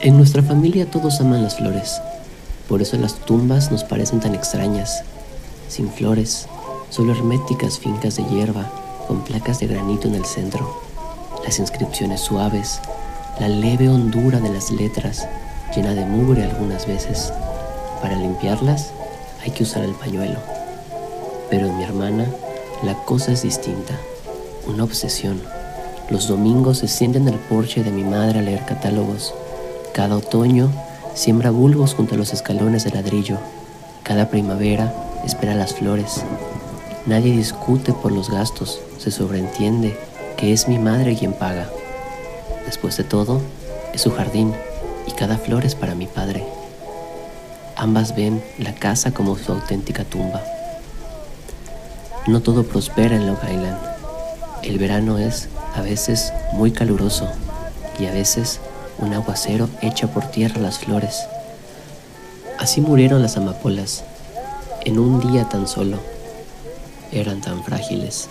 En nuestra familia todos aman las flores, por eso las tumbas nos parecen tan extrañas, sin flores, solo herméticas fincas de hierba con placas de granito en el centro, las inscripciones suaves, la leve hondura de las letras llena de mugre algunas veces. Para limpiarlas hay que usar el pañuelo. Pero en mi hermana la cosa es distinta, una obsesión. Los domingos se sienta en el porche de mi madre a leer catálogos. Cada otoño siembra bulbos junto a los escalones de ladrillo. Cada primavera espera las flores. Nadie discute por los gastos, se sobreentiende que es mi madre quien paga. Después de todo, es su jardín y cada flor es para mi padre. Ambas ven la casa como su auténtica tumba. No todo prospera en Long Island. El verano es a veces muy caluroso y a veces un aguacero echa por tierra las flores. Así murieron las amapolas en un día tan solo. Eran tan frágiles.